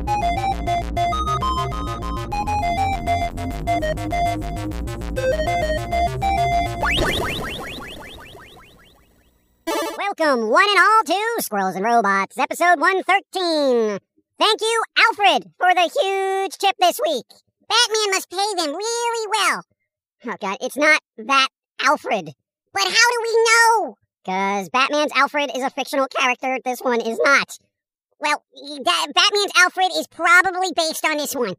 Welcome, one and all, to Squirrels and Robots, episode 113. Thank you, Alfred, for the huge tip this week. Batman must pay them really well. Oh, God, it's not that Alfred. But how do we know? Because Batman's Alfred is a fictional character, this one is not. Well, that Batman's Alfred is probably based on this one.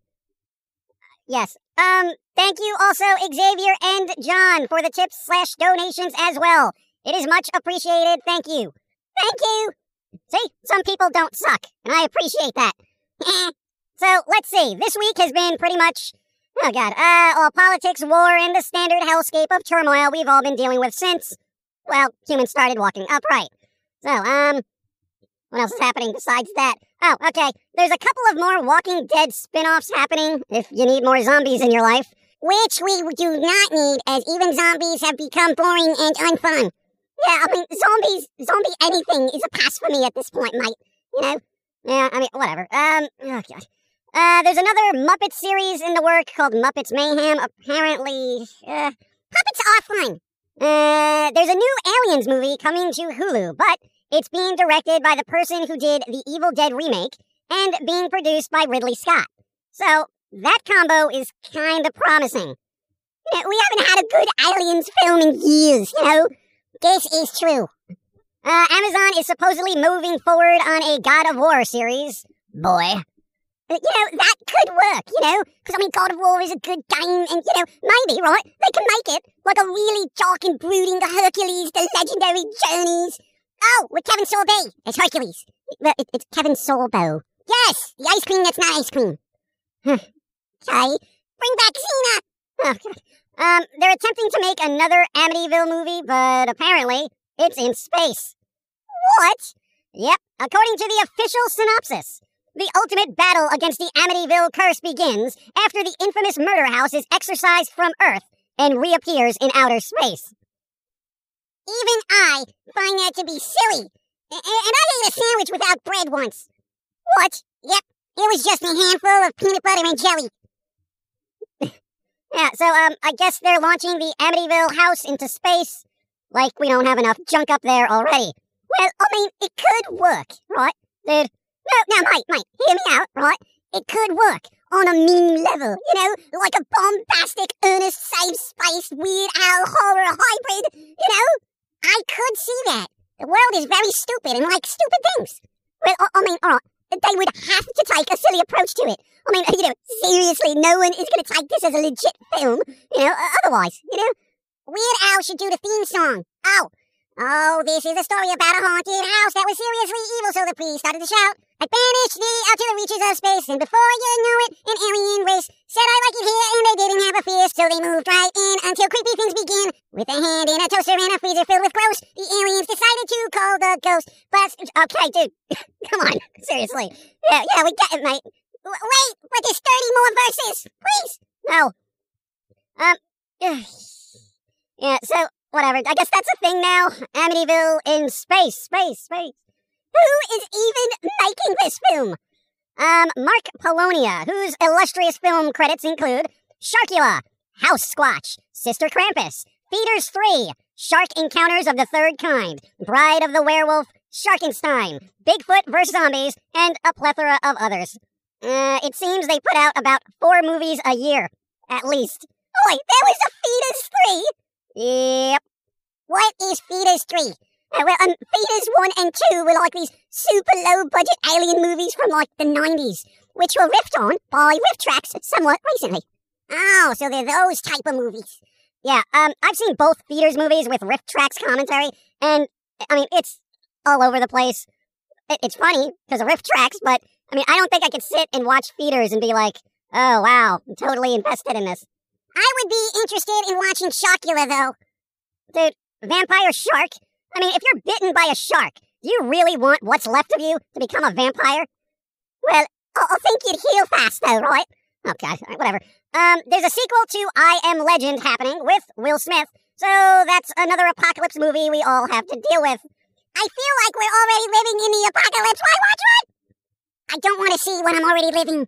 Yes. Um, thank you also, Xavier and John, for the tips slash donations as well. It is much appreciated. Thank you. Thank you. See, some people don't suck, and I appreciate that. so let's see. This week has been pretty much, oh god, uh, all politics, war, and the standard hellscape of turmoil we've all been dealing with since, well, humans started walking upright. So, um, what else is happening besides that? Oh, okay. There's a couple of more Walking Dead spin-offs happening if you need more zombies in your life. Which we do not need, as even zombies have become boring and unfun. Yeah, I mean, zombies, zombie anything is a pass for me at this point, mate. You know? Yeah, I mean, whatever. Um, oh god. Uh, there's another Muppet series in the work called Muppets Mayhem. Apparently, uh, Puppets Offline. Uh, there's a new Aliens movie coming to Hulu, but it's being directed by the person who did the Evil Dead remake and being produced by Ridley Scott. So, that combo is kind of promising. You know, we haven't had a good Aliens film in years, you know? This is true. Uh, Amazon is supposedly moving forward on a God of War series. Boy. Uh, you know, that could work, you know? Because, I mean, God of War is a good game, and, you know, maybe, right? They can make it like a really dark and brooding the Hercules, the legendary journeys. Oh, with Kevin Sorbo. It's Hercules. Well, it, it's Kevin Sorbo. Yes, the ice cream that's not ice cream. okay. Bring back Xena. Oh, God. Um, they're attempting to make another Amityville movie, but apparently it's in space. What? Yep, according to the official synopsis. The ultimate battle against the Amityville curse begins after the infamous murder house is exorcised from Earth and reappears in outer space. Even I find that to be silly. And I ate a sandwich without bread once. What? Yep, it was just a handful of peanut butter and jelly. Yeah, so um, I guess they're launching the Amityville house into space. Like we don't have enough junk up there already. Well, I mean, it could work, right, dude? No, no, mate, mate, hear me out, right? It could work on a meme level, you know, like a bombastic, earnest, safe space, weird owl horror hybrid, you know? I could see that. The world is very stupid and like stupid things. Well, I, I mean, alright, they would have to take a silly approach to it. I mean, you know, seriously, no one is going to take this as a legit film, you know, otherwise, you know? Weird Al should do the theme song. Oh, oh, this is a story about a haunted house that was seriously evil, so the priest started to shout, I banished thee out to the reaches of space, and before you know it, an alien race said I like it here, and they didn't have a fear, so they moved right in until creepy things begin. With a hand in a toaster and a freezer filled with gross, the aliens decided to call the ghost. But, okay, dude, come on, seriously. Yeah, yeah, we get it, mate. Wait, but there's 30 more verses. Please. No. Um. Yeah, so, whatever. I guess that's a thing now. Amityville in space, space, space. Who is even making this film? Um, Mark Polonia, whose illustrious film credits include Sharkula, House Squatch, Sister Krampus, Feeders 3, Shark Encounters of the Third Kind, Bride of the Werewolf, Sharkenstein, Bigfoot vs. Zombies, and a plethora of others. Uh, it seems they put out about four movies a year, at least. Wait, there was a Fetus 3? Yep. What is Fetus 3? Uh, well, um, Fetus 1 and 2 were like these super low budget alien movies from like the 90s, which were riffed on by RiffTrax somewhat recently. Oh, so they're those type of movies. Yeah, um, I've seen both Feeders movies with RiffTrax commentary, and I mean, it's all over the place. It, it's funny because of RiffTrax, but I mean, I don't think I could sit and watch feeders and be like, oh wow, I'm totally invested in this. I would be interested in watching Sharkula though. Dude, vampire shark? I mean, if you're bitten by a shark, do you really want what's left of you to become a vampire? Well, I think you'd heal fast though, right? Okay, right, whatever. Um, there's a sequel to I Am Legend happening with Will Smith, so that's another apocalypse movie we all have to deal with. I feel like we're already living in the apocalypse. Why watch it? I don't want to see what I'm already living.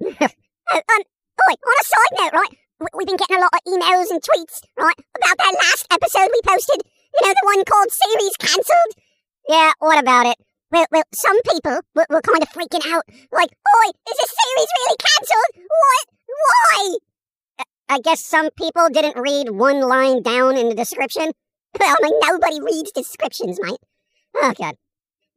um, wait, on a side note, right? We've been getting a lot of emails and tweets, right, about that last episode we posted. You know, the one called Series Cancelled? Yeah, what about it? Well, well, some people were, were kind of freaking out. Like, oi, is this series really cancelled? What? Why? I guess some people didn't read one line down in the description. Well, mean, nobody reads descriptions, mate. Oh, God.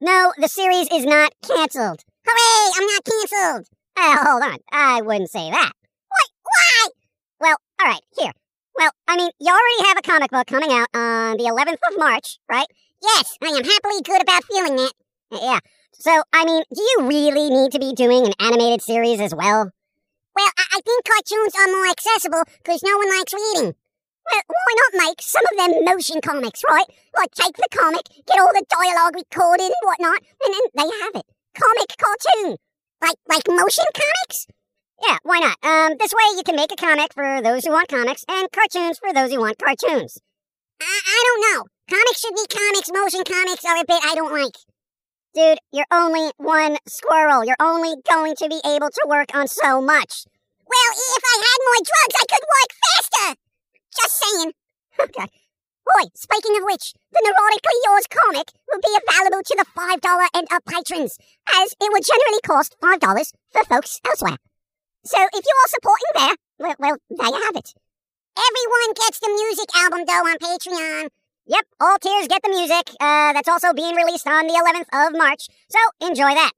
No, the series is not cancelled. Hooray, I'm not cancelled. Oh, uh, hold on. I wouldn't say that. What? Why? Well, all right, here. Well, I mean, you already have a comic book coming out on the 11th of March, right? Yes, I am happily good about feeling that. Yeah. So, I mean, do you really need to be doing an animated series as well? Well, I, I think cartoons are more accessible because no one likes reading. Well, why not make some of them motion comics, right? Like take the comic, get all the dialogue recorded and whatnot, and then they have it. Comic cartoon. Like like motion comics? Yeah, why not? Um, this way you can make a comic for those who want comics and cartoons for those who want cartoons. I, I don't know. Comics should be comics. Motion comics are a bit I don't like. Dude, you're only one squirrel. You're only going to be able to work on so much. Well, if I had more drugs, I could work faster. Just saying. Okay. Boy, speaking of which, the Neurotically Yours comic will be available to the $5 and up patrons, as it would generally cost $5 for folks elsewhere. So if you are all supporting there, well, well, there you have it. Everyone gets the music album, though, on Patreon. Yep, all tiers get the music. Uh, that's also being released on the 11th of March, so enjoy that.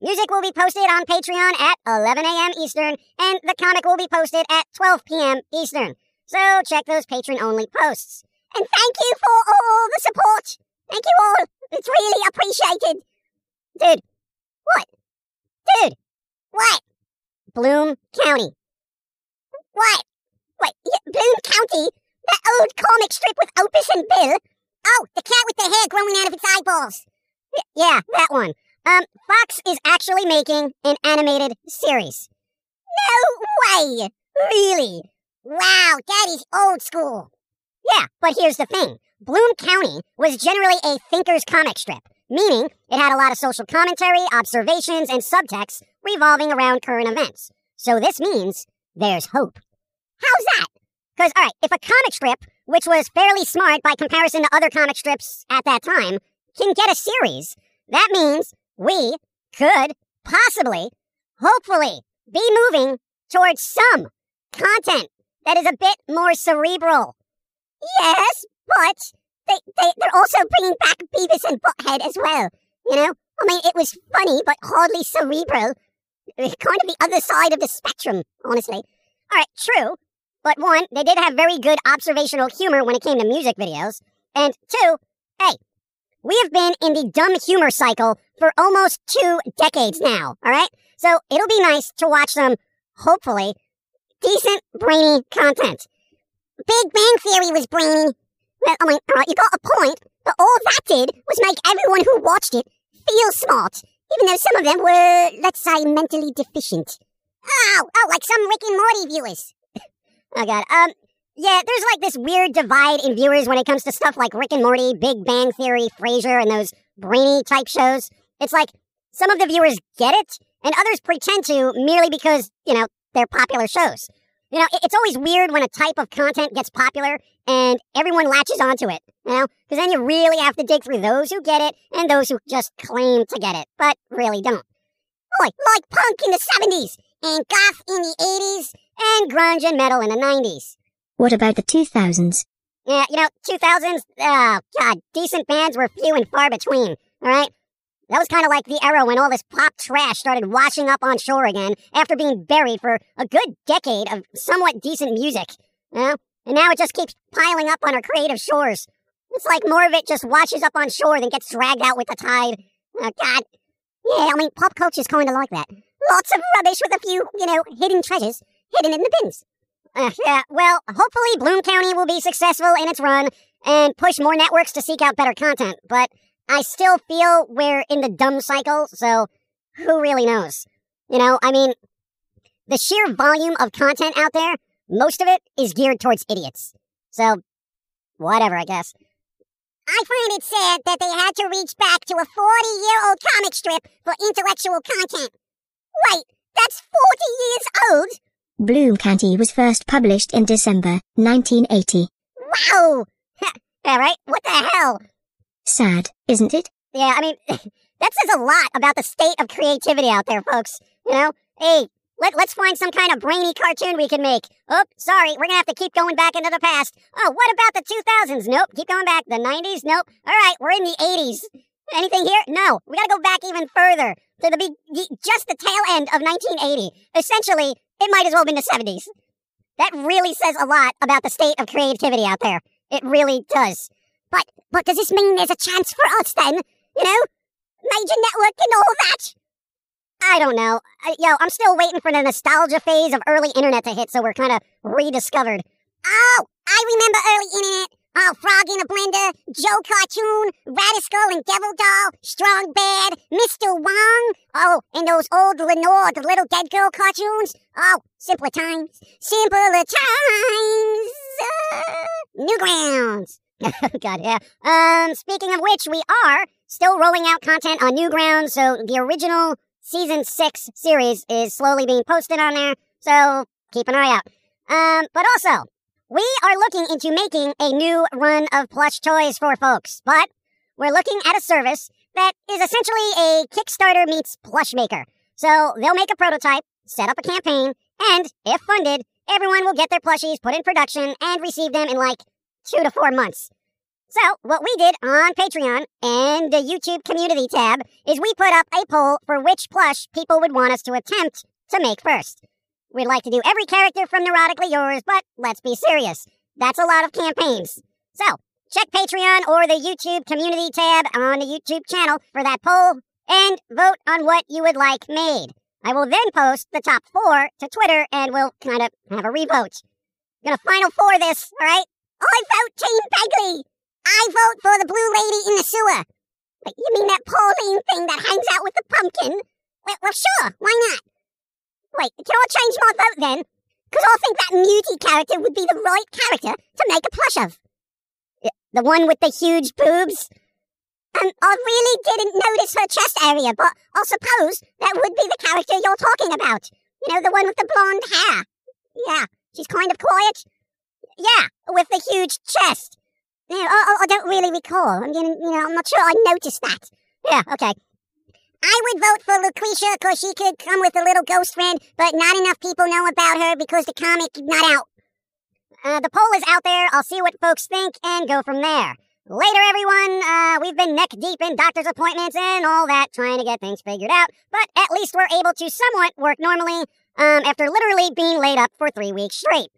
Music will be posted on Patreon at 11 a.m. Eastern, and the comic will be posted at 12 p.m. Eastern. So check those patron-only posts. And thank you for all the support. Thank you all. It's really appreciated. Dude. What? Dude. What? Bloom County. What? Wait, Bloom County? That old comic strip with Opus and Bill? Oh, the cat with the hair growing out of its eyeballs. Y- yeah, that one. Um, Fox is actually making an animated series. No way! Really? Wow, that is old school. Yeah, but here's the thing. Bloom County was generally a thinker's comic strip, meaning it had a lot of social commentary, observations, and subtext revolving around current events. So this means there's hope. How's that? Because, alright, if a comic strip, which was fairly smart by comparison to other comic strips at that time, can get a series, that means we could possibly, hopefully, be moving towards some content that is a bit more cerebral. Yes, but they, they, they're also bringing back Beavis and Butthead as well. You know? I mean, it was funny, but hardly cerebral. Kind of the other side of the spectrum, honestly. All right, true. But one, they did have very good observational humor when it came to music videos. And two, hey, we have been in the dumb humor cycle for almost two decades now, all right? So it'll be nice to watch some, hopefully, decent, brainy content. Big Bang Theory was brainy. Well, I mean, alright, you got a point, but all that did was make everyone who watched it feel smart, even though some of them were, let's say, mentally deficient. Oh, oh, like some Rick and Morty viewers. oh god, um, yeah, there's like this weird divide in viewers when it comes to stuff like Rick and Morty, Big Bang Theory, Frasier, and those brainy type shows. It's like some of the viewers get it, and others pretend to merely because, you know, they're popular shows. You know, it's always weird when a type of content gets popular and everyone latches onto it, you know, because then you really have to dig through those who get it and those who just claim to get it, but really don't. Like, like punk in the 70s, and goth in the 80s, and grunge and metal in the 90s. What about the 2000s? Yeah, you know, 2000s, oh, uh, God, decent bands were few and far between, alright? That was kind of like the era when all this pop trash started washing up on shore again after being buried for a good decade of somewhat decent music. You know? And now it just keeps piling up on our creative shores. It's like more of it just washes up on shore than gets dragged out with the tide. Oh, God. Yeah, I mean, pop culture's kind of like that. Lots of rubbish with a few, you know, hidden treasures hidden in the bins. Uh, yeah, well, hopefully Bloom County will be successful in its run and push more networks to seek out better content, but I still feel we're in the dumb cycle, so who really knows? You know, I mean, the sheer volume of content out there, most of it is geared towards idiots. So, whatever, I guess. I find it sad that they had to reach back to a 40 year old comic strip for intellectual content. Wait, that's 40 years old? Bloom County was first published in December 1980. Wow! yeah, right? What the hell? Sad, isn't it? Yeah, I mean, that says a lot about the state of creativity out there, folks. You know? Hey, let, let's find some kind of brainy cartoon we can make. Oh, sorry, we're gonna have to keep going back into the past. Oh, what about the 2000s? Nope, keep going back. The 90s? Nope. All right, we're in the 80s. Anything here? No. We gotta go back even further to the big, just the tail end of 1980. Essentially, it might as well have been the 70s. That really says a lot about the state of creativity out there. It really does. But, does this mean there's a chance for us then? You know? Major network and all that? I don't know. I, yo, I'm still waiting for the nostalgia phase of early internet to hit, so we're kind of rediscovered. Oh, I remember early internet. Oh, Frog in a Blender, Joe Cartoon, Radiskull and Devil Doll, Strong Bad, Mr. Wong. Oh, and those old Lenore, the little dead girl cartoons. Oh, simpler times, simpler times. Uh, Newgrounds. God, yeah. Um, speaking of which, we are still rolling out content on Newgrounds, so the original season six series is slowly being posted on there, so keep an eye out. Um, but also, we are looking into making a new run of plush toys for folks, but we're looking at a service that is essentially a Kickstarter meets plush maker. So they'll make a prototype, set up a campaign, and if funded, everyone will get their plushies put in production and receive them in like two to four months. So, what we did on Patreon and the YouTube community tab is we put up a poll for which plush people would want us to attempt to make first. We'd like to do every character from Neurotically Yours, but let's be serious. That's a lot of campaigns. So, check Patreon or the YouTube community tab on the YouTube channel for that poll and vote on what you would like made. I will then post the top four to Twitter and we'll kind of have a revote. Gonna final four this, alright? I vote Team Begley! I vote for the blue lady in the sewer. Wait, you mean that Pauline thing that hangs out with the pumpkin? Well, well sure, why not? Wait, can I change my vote then? Because I think that Muty character would be the right character to make a plush of. The one with the huge boobs? Um, I really didn't notice her chest area, but I suppose that would be the character you're talking about. You know, the one with the blonde hair. Yeah, she's kind of quiet. Yeah, with huge chest. Yeah, I, I, don't really recall. I mean, you know, I'm not sure I noticed that. Yeah, okay. I would vote for Lucretia because she could come with a little ghost friend, but not enough people know about her because the comic not out. Uh, the poll is out there. I'll see what folks think and go from there. Later, everyone. Uh, we've been neck deep in doctor's appointments and all that, trying to get things figured out, but at least we're able to somewhat work normally um, after literally being laid up for three weeks straight.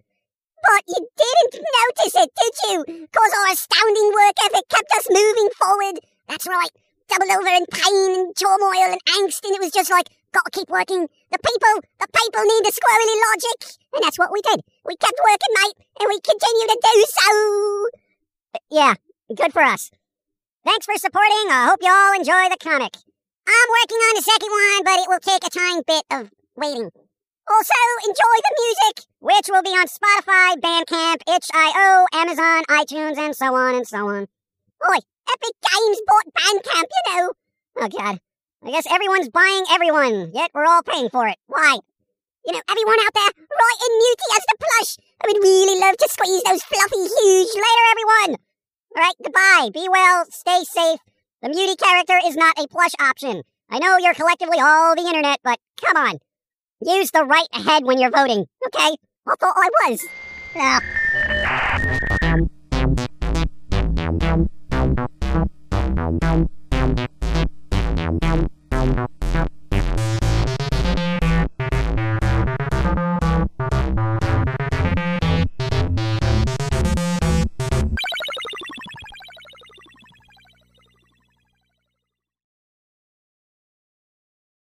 But you didn't notice it, did you? Because our astounding work ethic kept us moving forward. That's right. Double over in pain and turmoil and angst, and it was just like, gotta keep working. The people, the people need the squirrely logic. And that's what we did. We kept working, mate, and we continue to do so. Yeah, good for us. Thanks for supporting. I hope you all enjoy the comic. I'm working on the second one, but it will take a tiny bit of waiting. Also, enjoy the music, which will be on Spotify, Bandcamp, itch.io, Amazon, iTunes, and so on and so on. Oi, Epic Games bought Bandcamp, you know. Oh, God. I guess everyone's buying everyone, yet we're all paying for it. Why? You know, everyone out there, write in Muty as the plush. I would really love to squeeze those fluffy, huge. Later, everyone. All right, goodbye. Be well. Stay safe. The Muty character is not a plush option. I know you're collectively all the internet, but come on. Use the right head when you're voting, okay? I thought I was. Yeah.